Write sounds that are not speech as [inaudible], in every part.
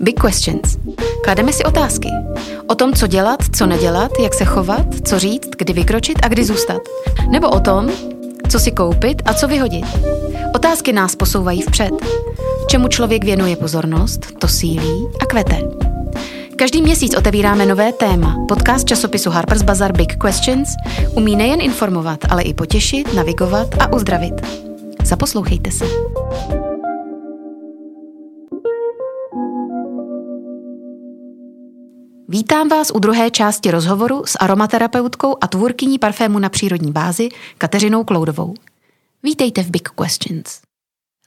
Big Questions. Klademe si otázky. O tom, co dělat, co nedělat, jak se chovat, co říct, kdy vykročit a kdy zůstat. Nebo o tom, co si koupit a co vyhodit. Otázky nás posouvají vpřed. Čemu člověk věnuje pozornost, to sílí a kvete. Každý měsíc otevíráme nové téma. Podcast časopisu Harper's Bazaar Big Questions umí nejen informovat, ale i potěšit, navigovat a uzdravit. Zaposlouchejte se. Vítám vás u druhé části rozhovoru s aromaterapeutkou a tvůrkyní parfému na přírodní bázi Kateřinou Kloudovou. Vítejte v Big Questions.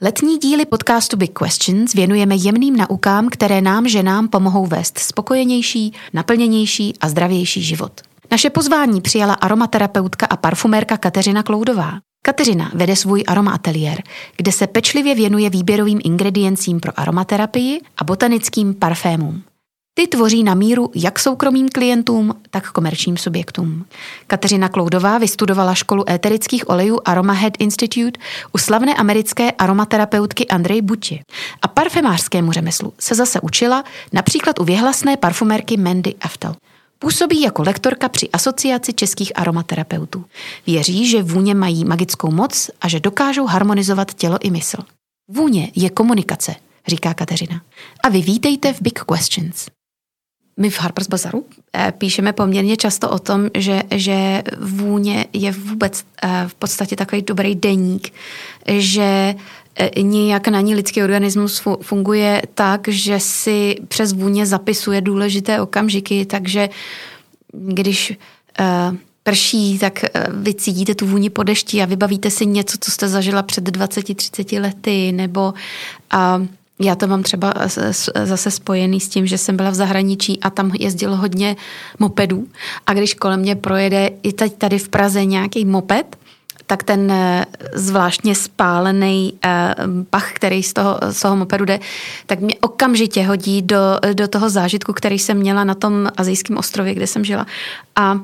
Letní díly podcastu Big Questions věnujeme jemným naukám, které nám, ženám, pomohou vést spokojenější, naplněnější a zdravější život. Naše pozvání přijala aromaterapeutka a parfumérka Kateřina Kloudová. Kateřina vede svůj aromaateliér, kde se pečlivě věnuje výběrovým ingrediencím pro aromaterapii a botanickým parfémům. Ty tvoří na míru jak soukromým klientům, tak komerčním subjektům. Kateřina Kloudová vystudovala školu éterických olejů Aromahead Institute u slavné americké aromaterapeutky Andrej Buti. A parfemářskému řemeslu se zase učila například u věhlasné parfumérky Mandy Aftel. Působí jako lektorka při Asociaci českých aromaterapeutů. Věří, že vůně mají magickou moc a že dokážou harmonizovat tělo i mysl. Vůně je komunikace, říká Kateřina. A vy vítejte v Big Questions. My v Harper's Bazaaru eh, píšeme poměrně často o tom, že, že vůně je vůbec eh, v podstatě takový dobrý deník, že eh, nějak na ní lidský organismus funguje tak, že si přes vůně zapisuje důležité okamžiky, takže když prší, tak vy cítíte tu vůni po dešti a vybavíte si něco, co jste zažila před 20-30 lety, nebo a já to mám třeba zase spojený s tím, že jsem byla v zahraničí a tam jezdilo hodně mopedů a když kolem mě projede i teď tady v Praze nějaký moped, tak ten eh, zvláštně spálený eh, pach, který z toho, z toho mopedu jde, tak mě okamžitě hodí do, do toho zážitku, který jsem měla na tom azijském ostrově, kde jsem žila. A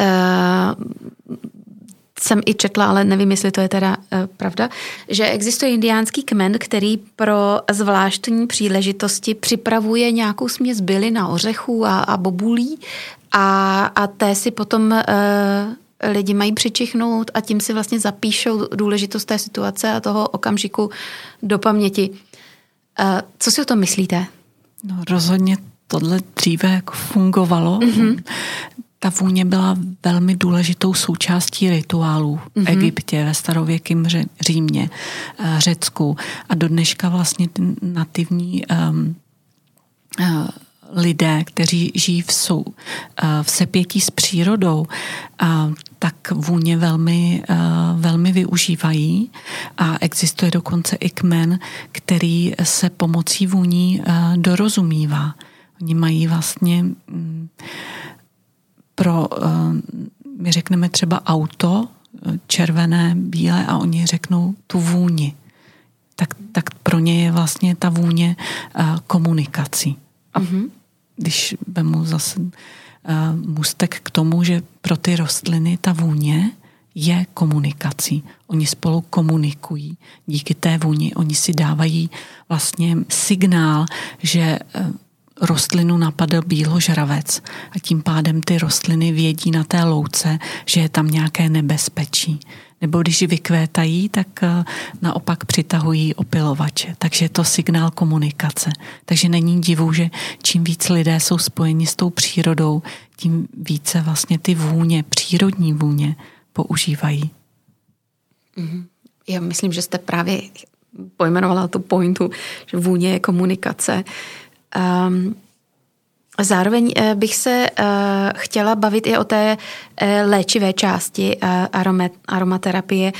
eh, jsem i četla, ale nevím, jestli to je teda uh, pravda, že existuje indiánský kmen, který pro zvláštní příležitosti připravuje nějakou směs byly na ořechů a, a bobulí a, a té si potom uh, lidi mají přičichnout a tím si vlastně zapíšou důležitost té situace a toho okamžiku do paměti. Uh, co si o tom myslíte? No rozhodně tohle dříve jako fungovalo. Mm-hmm ta vůně byla velmi důležitou součástí rituálů v mm-hmm. Egyptě, ve starověkém Římě, eh, Řecku a do dneška vlastně ty nativní um, uh, lidé, kteří žijí v, sou, uh, v sepětí s přírodou, uh, tak vůně velmi, uh, velmi využívají a existuje dokonce i kmen, který se pomocí vůní uh, dorozumívá. Oni mají vlastně um, pro, eh, my řekneme třeba auto, eh, červené, bílé a oni řeknou tu vůni. Tak, tak pro ně je vlastně ta vůně eh, komunikací. A mm-hmm. když vemu zase můstek k tomu, že pro ty rostliny ta vůně je komunikací. Oni spolu komunikují. Díky té vůni oni si dávají vlastně signál, že rostlinu napadl bíložravec a tím pádem ty rostliny vědí na té louce, že je tam nějaké nebezpečí. Nebo když vykvétají, tak eh, naopak přitahují opilovače. Takže je to signál komunikace. Takže není divu, že čím víc lidé jsou spojeni s tou přírodou, tím více vlastně ty vůně, přírodní vůně používají. Mm-hmm. Já myslím, že jste právě pojmenovala tu pointu, že vůně je komunikace. Um, Zároveň eh, bych se uh, chtěla bavit i o té uh, léčivé části aromat, aromaterapie.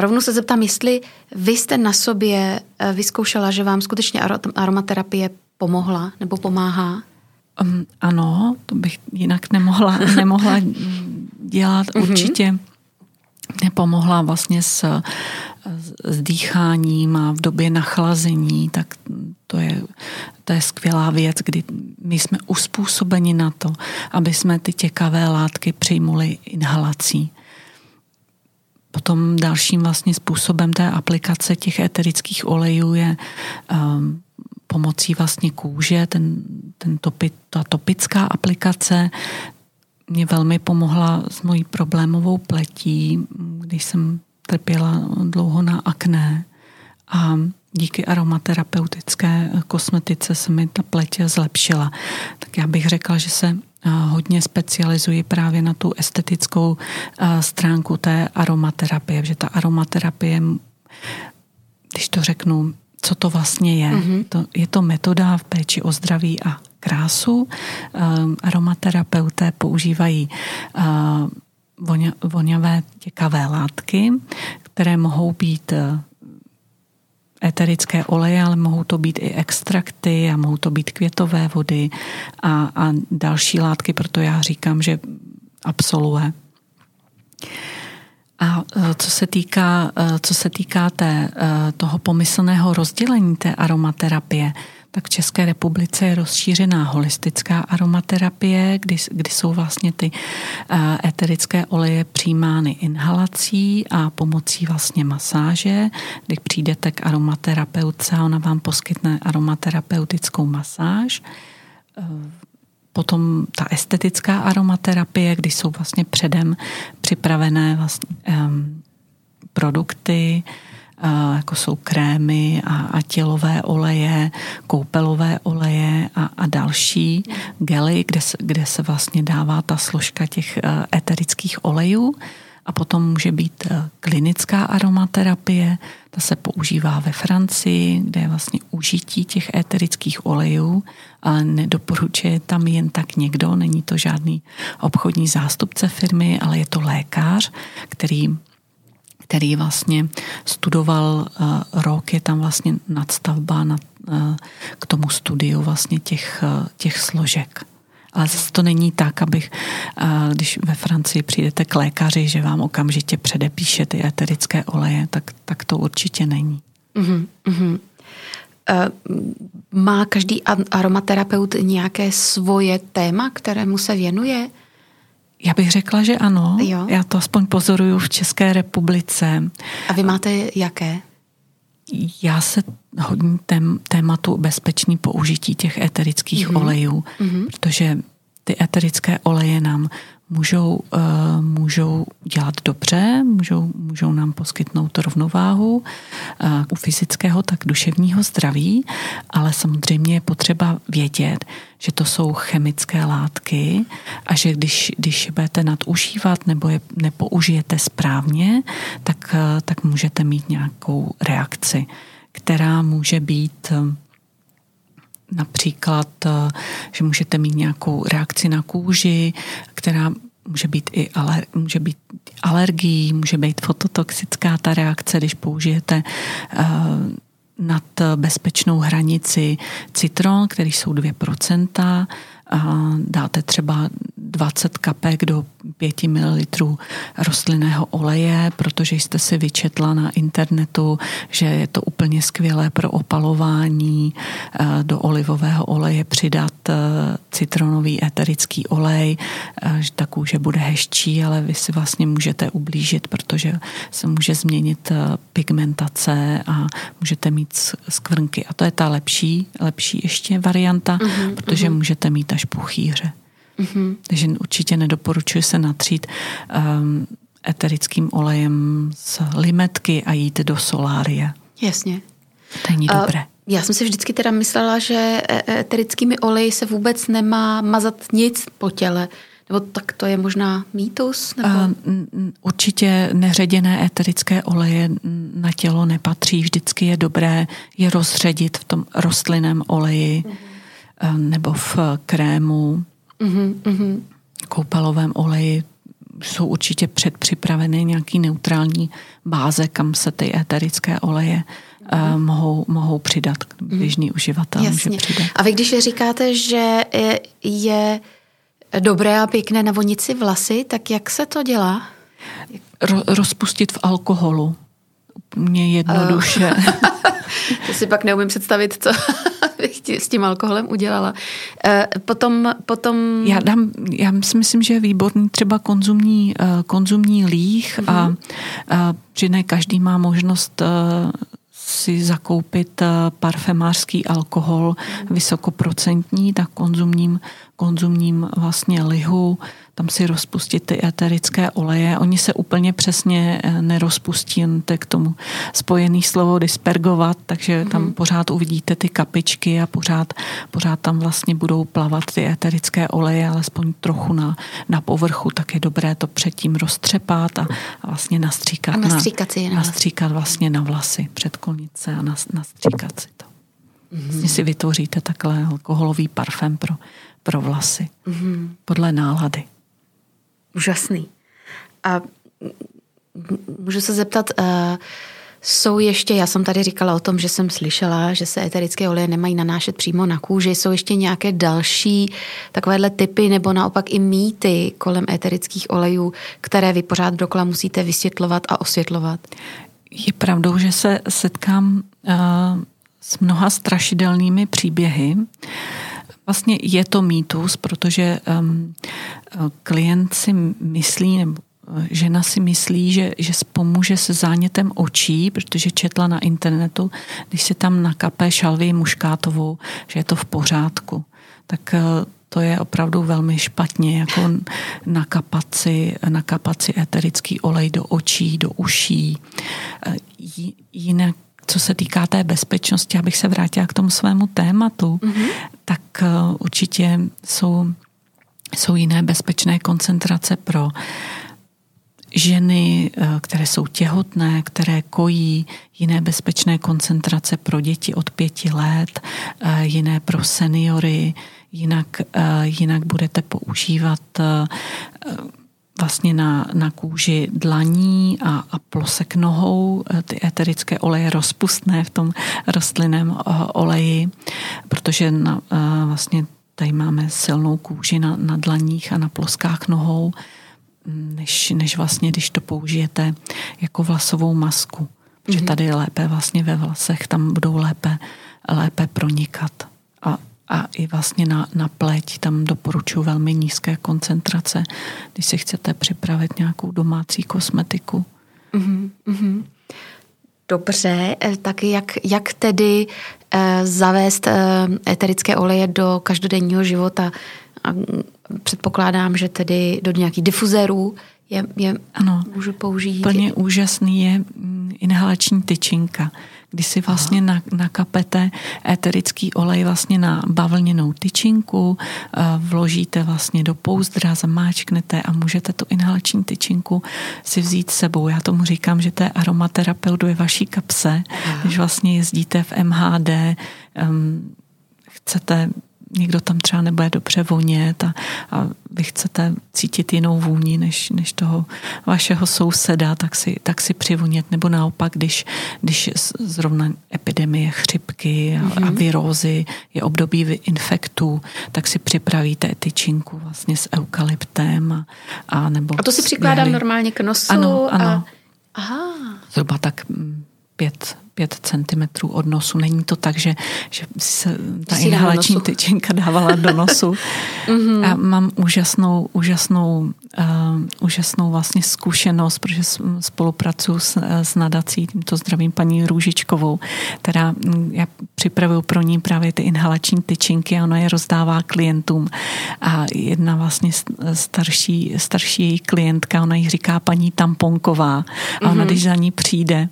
Rovnou se zeptám, jestli vy jste na sobě vyzkoušela, že vám skutečně aromaterapie pomohla nebo pomáhá? Um, ano, to bych jinak nemohla, nemohla dělat mhm. určitě. Nepomohla vlastně s, s dýcháním a v době nachlazení, tak to je, to je skvělá věc, kdy my jsme uspůsobeni na to, aby jsme ty těkavé látky přijmuli inhalací. Potom dalším vlastně způsobem té aplikace těch eterických olejů je um, pomocí vlastně kůže, ten, ten topi, ta topická aplikace mě velmi pomohla s mojí problémovou pletí, když jsem trpěla dlouho na akné a díky aromaterapeutické kosmetice se mi ta pletě zlepšila. Tak já bych řekla, že se hodně specializuji právě na tu estetickou stránku té aromaterapie, že ta aromaterapie, když to řeknu, co to vlastně je. Mm-hmm. To, je to metoda v péči o zdraví a krásu. Aromaterapeuté používají voňavé těkavé látky, které mohou být eterické oleje, ale mohou to být i extrakty a mohou to být květové vody a, a další látky, proto já říkám, že absolvuje. A e, co se týká, co se týká té, toho pomyslného rozdělení té aromaterapie, tak v České republice je rozšířená holistická aromaterapie, kdy, kdy jsou vlastně ty eterické oleje přijímány inhalací a pomocí vlastně masáže. Když přijdete k aromaterapeutce a ona vám poskytne aromaterapeutickou masáž, potom ta estetická aromaterapie, kdy jsou vlastně předem připravené vlastně, um, produkty, jako jsou krémy a, a tělové oleje, koupelové oleje a, a další gely, kde se, kde se vlastně dává ta složka těch e, eterických olejů. A potom může být e, klinická aromaterapie, ta se používá ve Francii, kde je vlastně užití těch eterických olejů, ale nedoporučuje tam jen tak někdo, není to žádný obchodní zástupce firmy, ale je to lékař, který který vlastně studoval uh, rok, je tam vlastně nadstavba nad, uh, k tomu studiu vlastně těch, uh, těch složek. Ale zase to není tak, abych, když ve Francii přijdete k lékaři, že vám okamžitě předepíše ty eterické oleje, tak, tak to určitě není. Mm-hmm. Uh, má každý aromaterapeut nějaké svoje téma, kterému se věnuje? Já bych řekla, že ano. Jo. Já to aspoň pozoruju v České republice. A vy máte jaké? Já se hodně tém, tématu bezpečný použití těch eterických mm-hmm. olejů, mm-hmm. protože ty eterické oleje nám můžou, uh, můžou dělat dobře, můžou, můžou nám poskytnout rovnováhu uh, u fyzického, tak duševního zdraví, ale samozřejmě je potřeba vědět, že to jsou chemické látky a že když, když budete nadužívat nebo je nepoužijete správně, tak, uh, tak můžete mít nějakou reakci, která může být Například, eh, že můžete mít nějakou reakci na kůži, která může být i aler, může být alergií, může být fototoxická ta reakce, když použijete uh, nad bezpečnou hranici citron, který jsou 2%, dáte třeba 20 kapek do 5 ml rostlinného oleje, protože jste si vyčetla na internetu, že je to úplně skvělé pro opalování. Eh, do olivového oleje přidat eh, citronový eterický olej, eh, ta kůže bude hezčí, ale vy si vlastně můžete ublížit, protože se může změnit pigmentace a můžete mít skvrnky. A to je ta lepší, lepší ještě varianta, uh-huh, protože uh-huh. můžete mít až puchýře. Mm-hmm. Takže určitě nedoporučuji se natřít um, eterickým olejem z limetky a jít do solária. Jasně. To není uh, dobré. Já jsem si vždycky teda myslela, že e, e, eterickými oleji se vůbec nemá mazat nic po těle. Nebo tak to je možná mýtus? Nebo? Uh, určitě neředěné eterické oleje na tělo nepatří. Vždycky je dobré je rozředit v tom rostlinném oleji uh-huh. nebo v krému mm-hmm. koupelovém oleji jsou určitě předpřipraveny nějaký neutrální báze, kam se ty eterické oleje mm-hmm. uh, mohou, mohou přidat. Běžný mm-hmm. uživatel Jasně. může přidat. A vy když říkáte, že je, je dobré a pěkné navonit si vlasy, tak jak se to dělá? Ro, rozpustit v alkoholu. Mně jednoduše. Uh. [laughs] to si pak neumím představit, co bych s tím alkoholem udělala. Eh, potom, potom... Já, dám, já si myslím, že je výborný třeba konzumní, eh, konzumní líh mm-hmm. a, a že ne každý má možnost eh, si zakoupit parfemářský alkohol vysokoprocentní, tak konzumním, konzumním vlastně lihu, tam si rozpustit ty eterické oleje. Oni se úplně přesně eh, nerozpustí, jen k tomu spojený slovo dispergovat, takže mm-hmm. tam pořád uvidíte ty kapičky a pořád, pořád tam vlastně budou plavat ty eterické oleje, alespoň trochu na, na povrchu, tak je dobré to předtím roztřepat a, a vlastně nastříkat, a nastříkat, si na, nastříkat vlastně na vlasy před kolnice a nastříkat si to. Mm-hmm. Vlastně si vytvoříte takhle alkoholový parfém pro, pro vlasy. Mm-hmm. Podle nálady. Úžasný. A můžu se zeptat, uh, jsou ještě, já jsem tady říkala o tom, že jsem slyšela, že se eterické oleje nemají nanášet přímo na kůži. Jsou ještě nějaké další takovéhle typy nebo naopak i mýty kolem eterických olejů, které vy pořád dokola musíte vysvětlovat a osvětlovat? Je pravdou, že se setkám uh, s mnoha strašidelnými příběhy. Vlastně je to mýtus, protože um, klient si myslí, nebo eh, žena si myslí, že, že pomůže se zánětem očí, protože četla na internetu, když se tam nakape šalví muškátovou, že je to v pořádku. Tak eh, to je opravdu velmi špatně, jako nakapat si, nakapat si eterický olej do očí, do uší. Eh, jinak co se týká té bezpečnosti, abych se vrátila k tomu svému tématu, mm-hmm. tak určitě jsou jsou jiné bezpečné koncentrace pro ženy, eh, které jsou těhotné, které kojí, jiné bezpečné koncentrace pro děti od pěti let, eh, jiné pro seniory, jinak, eh, jinak budete používat vlastně na, na kůži dlaní a, a plosek nohou ty eterické oleje rozpustné v tom rostlinném oleji, protože na, vlastně Tady máme silnou kůži na, na dlaních a na ploskách nohou, než, než vlastně, když to použijete jako vlasovou masku. Protože mhm. tady lépe vlastně ve vlasech, tam budou lépe, lépe pronikat. A, i vlastně na, na pleť tam doporučuji velmi nízké koncentrace, když si chcete připravit nějakou domácí kosmetiku. Mm-hmm. Dobře, eh, tak jak, jak tedy eh, zavést eh, eterické oleje do každodenního života? A předpokládám, že tedy do nějakých difuzérů je, je ano, můžu použít. Plně úžasný je mm, inhalační tyčinka kdy si vlastně na, nakapete éterický olej vlastně na bavlněnou tyčinku, eh, vložíte vlastně do pouzdra, zamáčknete a můžete tu inhalační tyčinku si vzít s sebou. Já tomu říkám, že to je aromaterapeut ve vaší kapse, Aha. když vlastně jezdíte v MHD, um, chcete někdo tam třeba nebude dobře vonět a, a vy chcete cítit jinou vůni než, než toho vašeho souseda, tak si, tak si přivonět. Nebo naopak, když, když zrovna epidemie chřipky a, mm-hmm. a mhm. virózy je období infektů, tak si připravíte tyčinku vlastně s eukalyptem. A, a, nebo a to si přikládám normálně k nosu? Ano, ano. A... Aha. Zhruba tak mm, pět, pět centimetrů od nosu. Není to tak, že, že se ta inhalační tyčinka dávala do nosu. mm-hmm. [laughs] A mám úžasnou, úžasnou, uh, úžasnou vlastně zkušenost, protože spolupracuji s, s nadací, tímto zdravím paní Růžičkovou, která mm, já připravuju pro ní právě ty inhalační tyčinky a ona je rozdává klientům. A jedna vlastně starší, starší její klientka, ona jí říká paní Tamponková. A ona, mm-hmm. když za ní přijde,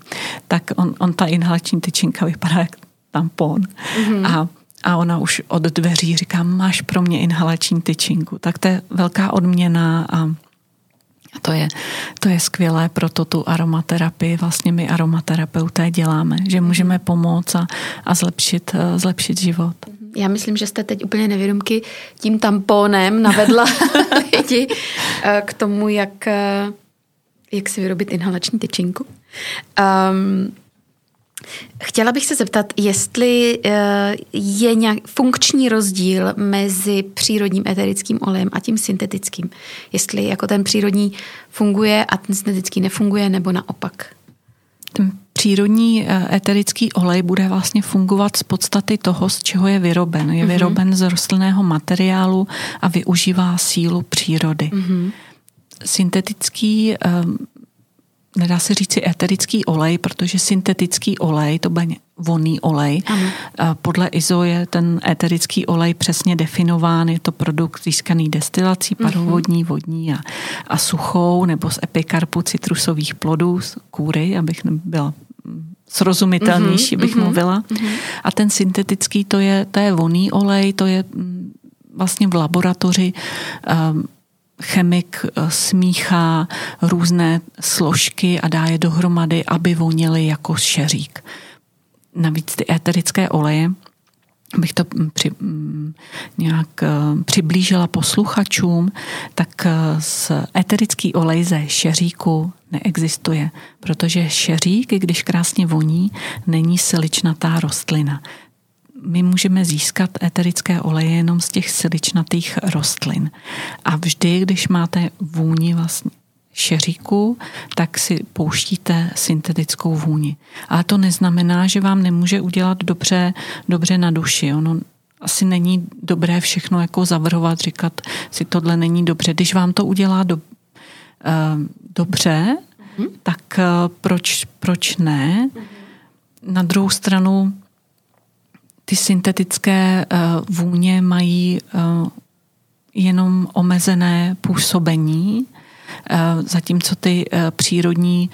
tak on, on ta inhalační tyčinka vypadá jak tampon. Mm-hmm. A a ona už od dveří říká, máš pro mě inhalační tyčinku. Tak to je velká odměna a to je, to je skvělé, proto tu aromaterapii vlastně my aromaterapeuté děláme, že mhm. můžeme pomoct a, a zlepšit, eh, zlepšit život. Já myslím, že jste teď úplně nevědomky tím tamponem navedla [laughs] lidi eh, k tomu, jak, eh, jak si vyrobit inhalační tyčinku. Um, Chtěla bych se zeptat, jestli eh, je nějak funkční rozdíl mezi přírodním eterickým olejem a tím syntetickým. Jestli jako ten přírodní funguje a ten syntetický nefunguje, nebo naopak. Ten přírodní eh, eterický olej bude vlastně fungovat z podstaty toho, z čeho je vyroben. Je mm-hmm. vyroben z rostlinného materiálu a využívá sílu přírody. Mm-hmm. Syntetický nedá se říci eterický olej, protože syntetický olej, to bude vonný olej. Ano. Podle ISO je ten eterický olej přesně definován, je to produkt získaný destilací, mhm. parovodní, vodní a, a suchou, nebo z epikarpu citrusových plodů, z kůry, abych byla srozumitelnější, mm-hmm, bych mm-hmm, mluvila. Mm-hmm. A ten syntetický, to je, to je voný olej, to je mm, vlastně v laboratoři um, chemik eh, smíchá různé složky a dá je dohromady, aby voněly jako šeřík. Navíc ty éterické oleje, bych to při, mm, nějak eh, přiblížila posluchačům, tak z eh, eterický olej ze šeříku neexistuje, protože šeřík, když krásně voní, není siličnatá rostlina my můžeme získat eterické oleje jenom z těch siličnatých rostlin. A vždy, když máte vůni vlastně šeříku, tak si pouštíte syntetickou vůni. Ale to neznamená, že vám nemůže udělat dobře, dobře na duši. Ono asi není dobré všechno jako zavrhovat, říkat si tohle není dobře. Když vám to udělá do, uh, dobře, mm-hmm. tak uh, proč, proč ne? Mm-hmm. Na druhou stranu ty syntetické uh, vůně mají uh, jenom omezené působení, uh, zatímco ty přírodní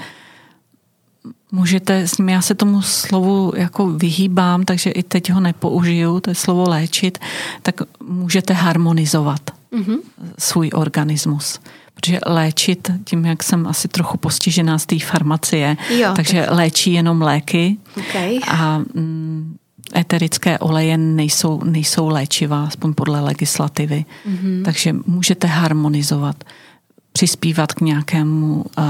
můžete s nimi, já se tomu slovu jako vyhýbám, takže i teď ho nepoužiju, to je slovo léčit, tak můžete harmonizovat mm-hmm. svůj organismus. Protože léčit, tím jak jsem asi trochu postižená z té farmacie, jo, takže tak. léčí jenom léky okay. a mm, eterické oleje nejsou, nejsou léčiva, aspoň podle legislativy. Mm-hmm. Takže můžete harmonizovat, přispívat k nějakému, uh,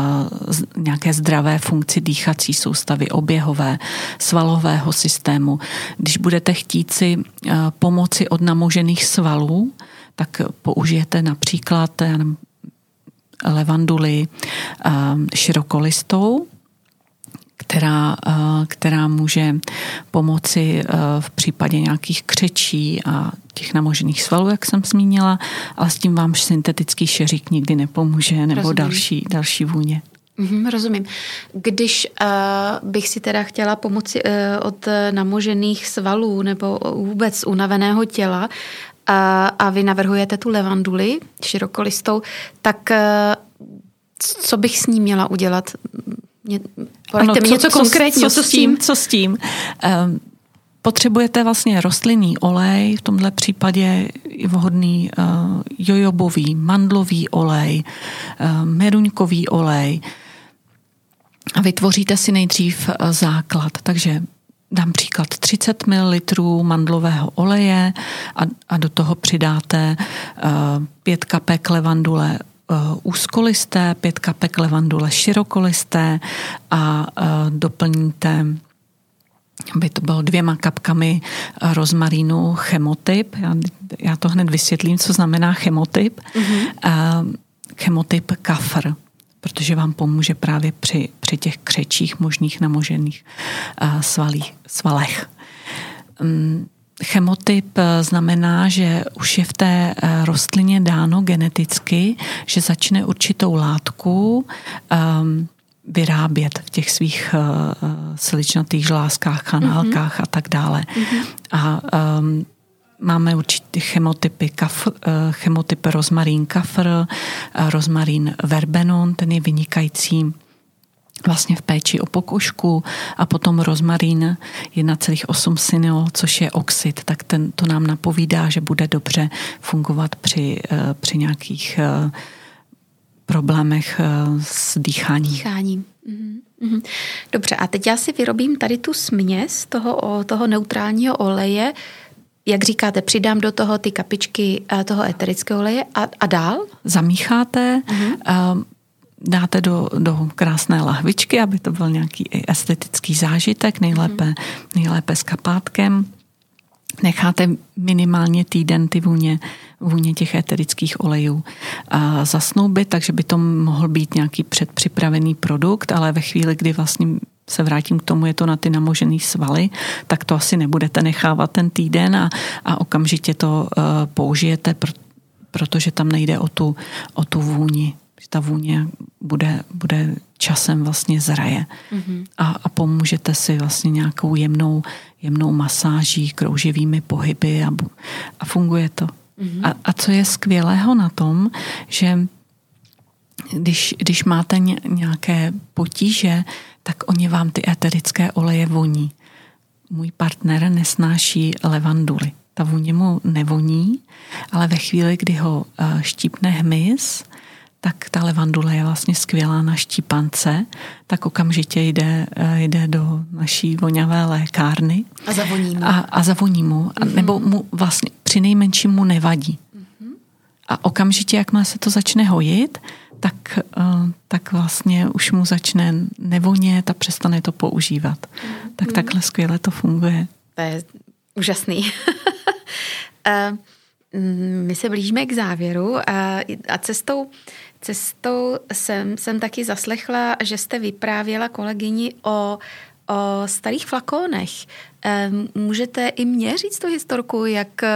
nějaké zdravé funkci dýchací soustavy, oběhové, svalového systému. Když budete chtít si uh, pomoci od namožených svalů, tak použijete například nevím, levanduly uh, širokolistou, která, eh, která může pomoci eh, v případě nějakých křečí a těch namožených svalů, jak jsem zmínila, ale s tím vám syntetický šeřík nikdy nepomůže nebo rozumím. další, další vůně. Mm, rozumím. Když uh, bych si teda chtěla pomoci uh, od namožených svalů nebo vůbec unaveného těla uh, a vy navrhujete tu levanduli širokolistou, tak uh, co bych s ní měla udělat? Mě, ano, mi co, něco konkrétního. Co, co, s tím? Co s tím? Um, potřebujete vlastně rostlinný olej, v tomhle případě i vhodný uh, jojobový, mandlový olej, uh, meruňkový olej a vytvoříte si nejdřív uh, základ. Takže dám příklad 30 ml mandlového oleje a, a do toho přidáte uh, pět kapek levandule úzkolisté, pět kapek levandule širokolisté a uh, doplníte aby to bylo dvěma kapkami rozmarínu chemotyp. Já, já to hned vysvětlím, co znamená chemotyp. Mm-hmm. Chemotyp kafr, protože vám pomůže právě při, při těch křečích možných namožených svalích, svalech. Chemotyp eh, znamená, že už je v té eh, rostlině dáno geneticky, že začne určitou látku um, vyrábět v těch svých uh, siličnatých žlázkách, kanálkách mm-hmm. a tak dále. Mm-hmm. A um, máme určitě chemotypy, kaf, chemotyp rozmarín kafr, rozmarín verbenon, ten je vynikající vlastně v péči o pokožku a potom rozmarín 1,8 synol, což je oxid, tak ten, to nám napovídá, že bude dobře fungovat při, eh, při nějakých eh, problémech eh, s dýcháním. Dýchání. Mm-hmm. Dobře, a teď já si vyrobím tady tu směs toho, toho neutrálního oleje, jak říkáte, přidám do toho ty kapičky toho eterického oleje a, a dál? Zamícháte, mm-hmm dáte do, do krásné lahvičky, aby to byl nějaký estetický zážitek, nejlépe, mm. nejlépe s kapátkem. Necháte minimálně týden ty vůně, vůně těch eterických olejů a zasnoubit, takže by to mohl být nějaký předpřipravený produkt, ale ve chvíli, kdy vlastně se vrátím k tomu, je to na ty namožený svaly, tak to asi nebudete nechávat ten týden a, a okamžitě to uh, použijete, protože tam nejde o tu, o tu vůni ta vůně bude, bude časem vlastně zraje. Mm-hmm. A, a pomůžete si vlastně nějakou jemnou, jemnou masáží, krouživými pohyby a, a funguje to. Mm-hmm. A, a co je skvělého na tom, že když, když máte nějaké potíže, tak oni vám ty eterické oleje voní. Můj partner nesnáší levanduly. Ta vůně mu nevoní, ale ve chvíli, kdy ho eh, štípne hmyz, tak ta levandule je vlastně skvělá na štípance, tak okamžitě jde, eh, jde do naší voňavé lékárny. A zavoní mu. A, a zavoní mu. Mm-hmm. Nebo mu vlastně při nejmenším mu nevadí. Mm-hmm. A okamžitě, jakmile se to začne hojit, tak, eh, tak vlastně už mu začne nevonět a přestane to používat. Mm-hmm. Tak takhle skvěle to funguje. To je úžasný. [laughs] Eh, my se blížíme k závěru a cestou, cestou jsem, jsem taky zaslechla, že jste vyprávěla kolegyni o o starých flakónech. Můžete i mě říct tu historku, jak eh,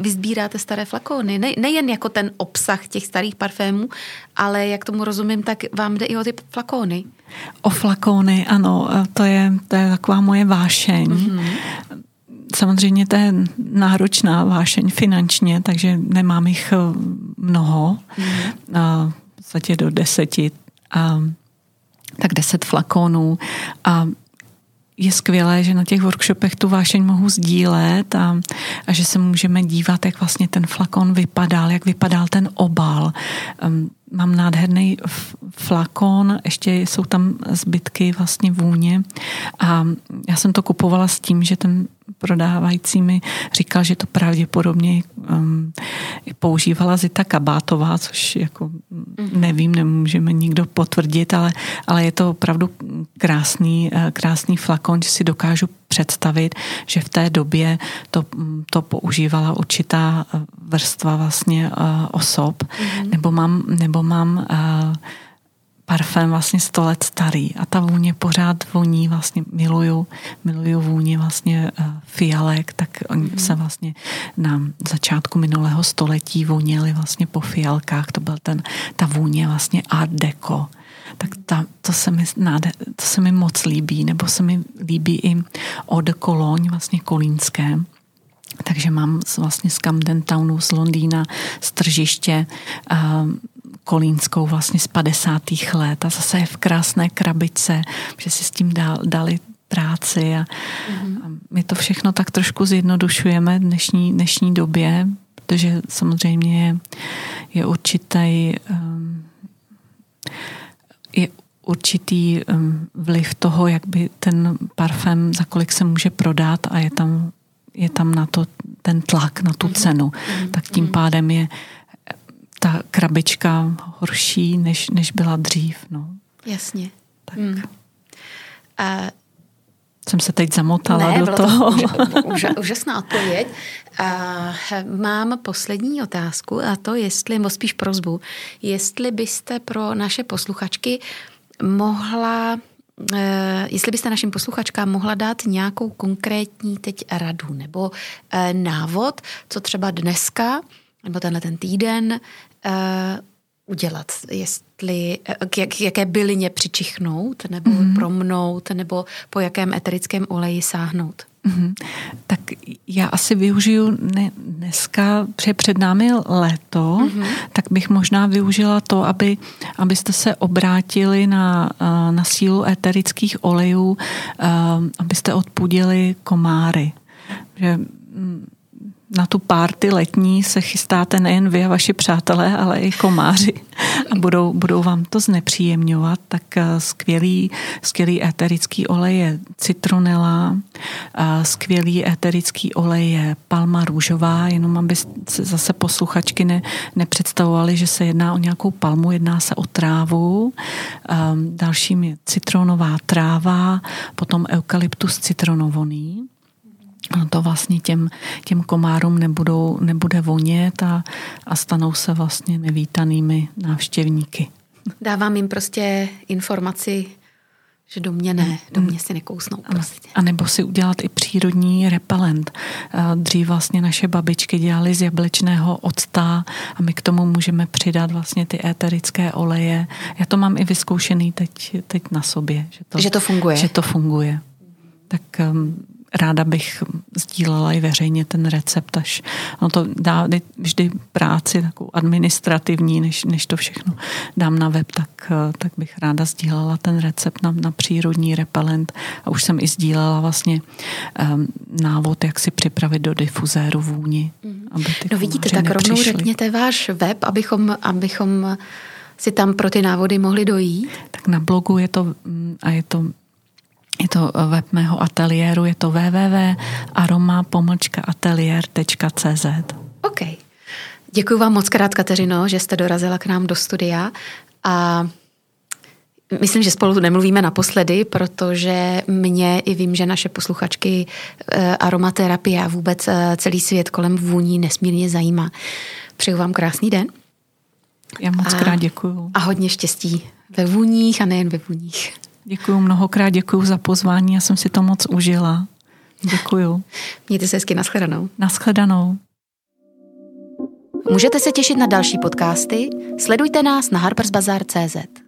vy sbíráte staré flakóny? Ne, nejen jako ten obsah těch starých parfémů, ale jak tomu rozumím, tak vám jde i o ty flakóny. O flakóny, ano, to je, to je taková moje vášeň. Mm-hmm. Samozřejmě to je náročná vášeň finančně, takže nemám jich eh, mnoho, mm-hmm. a v podstatě do deseti. A tak deset flakónů a je skvělé, že na těch workshopech tu vášeň mohu sdílet a, a že se můžeme dívat, jak vlastně ten flakon vypadal, jak vypadal ten obal. Um, mám nádherný flakon, ještě jsou tam zbytky vlastně vůně a já jsem to kupovala s tím, že ten prodávající mi říkal, že to pravděpodobně um, používala Zita Kabátová, což jako mm-hmm. nevím, nemůžeme nikdo potvrdit, ale, ale je to opravdu krásný, eh, krásný flakon, že si dokážu představit, že v té době to, to používala určitá eh, vrstva vlastně uh, osob, mm-hmm. nebo mám, nebo mám uh, parfém vlastně 100 let starý a ta vůně pořád voní, vlastně miluju, miluju vůně vlastně fialek, tak oni mm. se vlastně na začátku minulého století voněli vlastně po fialkách, to byl ten, ta vůně vlastně art deco, tak ta, to, se mi, náde, to se mi moc líbí, nebo se mi líbí i od Koloň, vlastně kolínské, takže mám vlastně z Camden Townu z Londýna z tržiště kolínskou vlastně z 50. let a zase je v krásné krabice, že si s tím dal, dali práci a, mm-hmm. a my to všechno tak trošku zjednodušujeme v dnešní, dnešní době, protože samozřejmě je, je určitý um, je určitý vliv toho, jak by ten parfém, za kolik se může prodat a je tam, je tam na to ten tlak, na tu mhm. cenu. Mm-hmm. Tak tím mhm. pádem je ta krabička horší, než, než byla dřív. No. Jasně. Tak. Mm. A jsem se teď zamotala ne, do toho. To [laughs] už, úžasná odpověď. A mám poslední otázku a to jestli, nebo spíš prozbu, jestli byste pro naše posluchačky mohla eh, jestli byste našim posluchačkám mohla dát nějakou konkrétní teď radu nebo eh, návod, co třeba dneska nebo tenhle ten týden eh, udělat, jestli, k, jak, jaké bylině přičichnout, nebo mm-hmm. promnout, nebo po jakém eterickém oleji sáhnout. Mm-hmm. Tak já asi využiju ne, dneska, protože před námi léto, mm-hmm. tak bych možná využila to, aby, abyste se obrátili na, eh, na sílu eterických olejů, eh, abyste odpudili komáry. Že mm, na tu párty letní se chystáte nejen vy a vaši přátelé, ale i komáři. A budou, budou vám to znepříjemňovat, tak eh, skvělý, skvělý éterický olej je citronela, eh, skvělý éterický olej je palma růžová, jenom aby se zase posluchačky ne, nepředstavovali, že se jedná o nějakou palmu, jedná se o trávu, ehm, dalším je citronová tráva, potom eukalyptus citronovoný, to vlastně těm, těm komárům nebudou, nebude vonět a, a stanou se vlastně nevítanými návštěvníky. Dávám jim prostě informaci Že do mě ne, do mě si nekousnou prostě. A nebo si udělat i přírodní repelent. Dřív vlastně naše babičky dělali z jablečného octa a my k tomu můžeme přidat vlastně ty éterické oleje. Já to mám i vyzkoušený teď, teď na sobě. Že to, že to funguje. Že to funguje. Tak um, ráda bych sdílela i veřejně ten recept, až no to dá vždy práci takovou administrativní, než, než to všechno dám na web, tak, tak bych ráda sdílela ten recept na, na přírodní repelent a už jsem i sdílela vlastně um, návod, jak si připravit do difuzéru vůni. Mm. Aby ty no vidíte, tak rovnou řekněte váš web, abychom, abychom si tam pro ty návody mohli dojít. Tak na blogu je to mm, a je to je to web mého ateliéru, je to www.aroma-atelier.cz OK. Děkuji vám moc krát, Kateřino, že jste dorazila k nám do studia a Myslím, že spolu nemluvíme naposledy, protože mě i vím, že naše posluchačky eh, aromaterapie a vůbec eh, celý svět kolem vůní nesmírně zajímá. Přeju vám krásný den. Já moc krát děkuju. A hodně štěstí ve vůních a nejen ve vůních. Děkuji mnohokrát, děkuji za pozvání, já jsem si to moc užila. Děkuju. Mějte se hezky, nashledanou. Nashledanou. Můžete se těšit na další podcasty, sledujte nás na harpersbazaar.cz.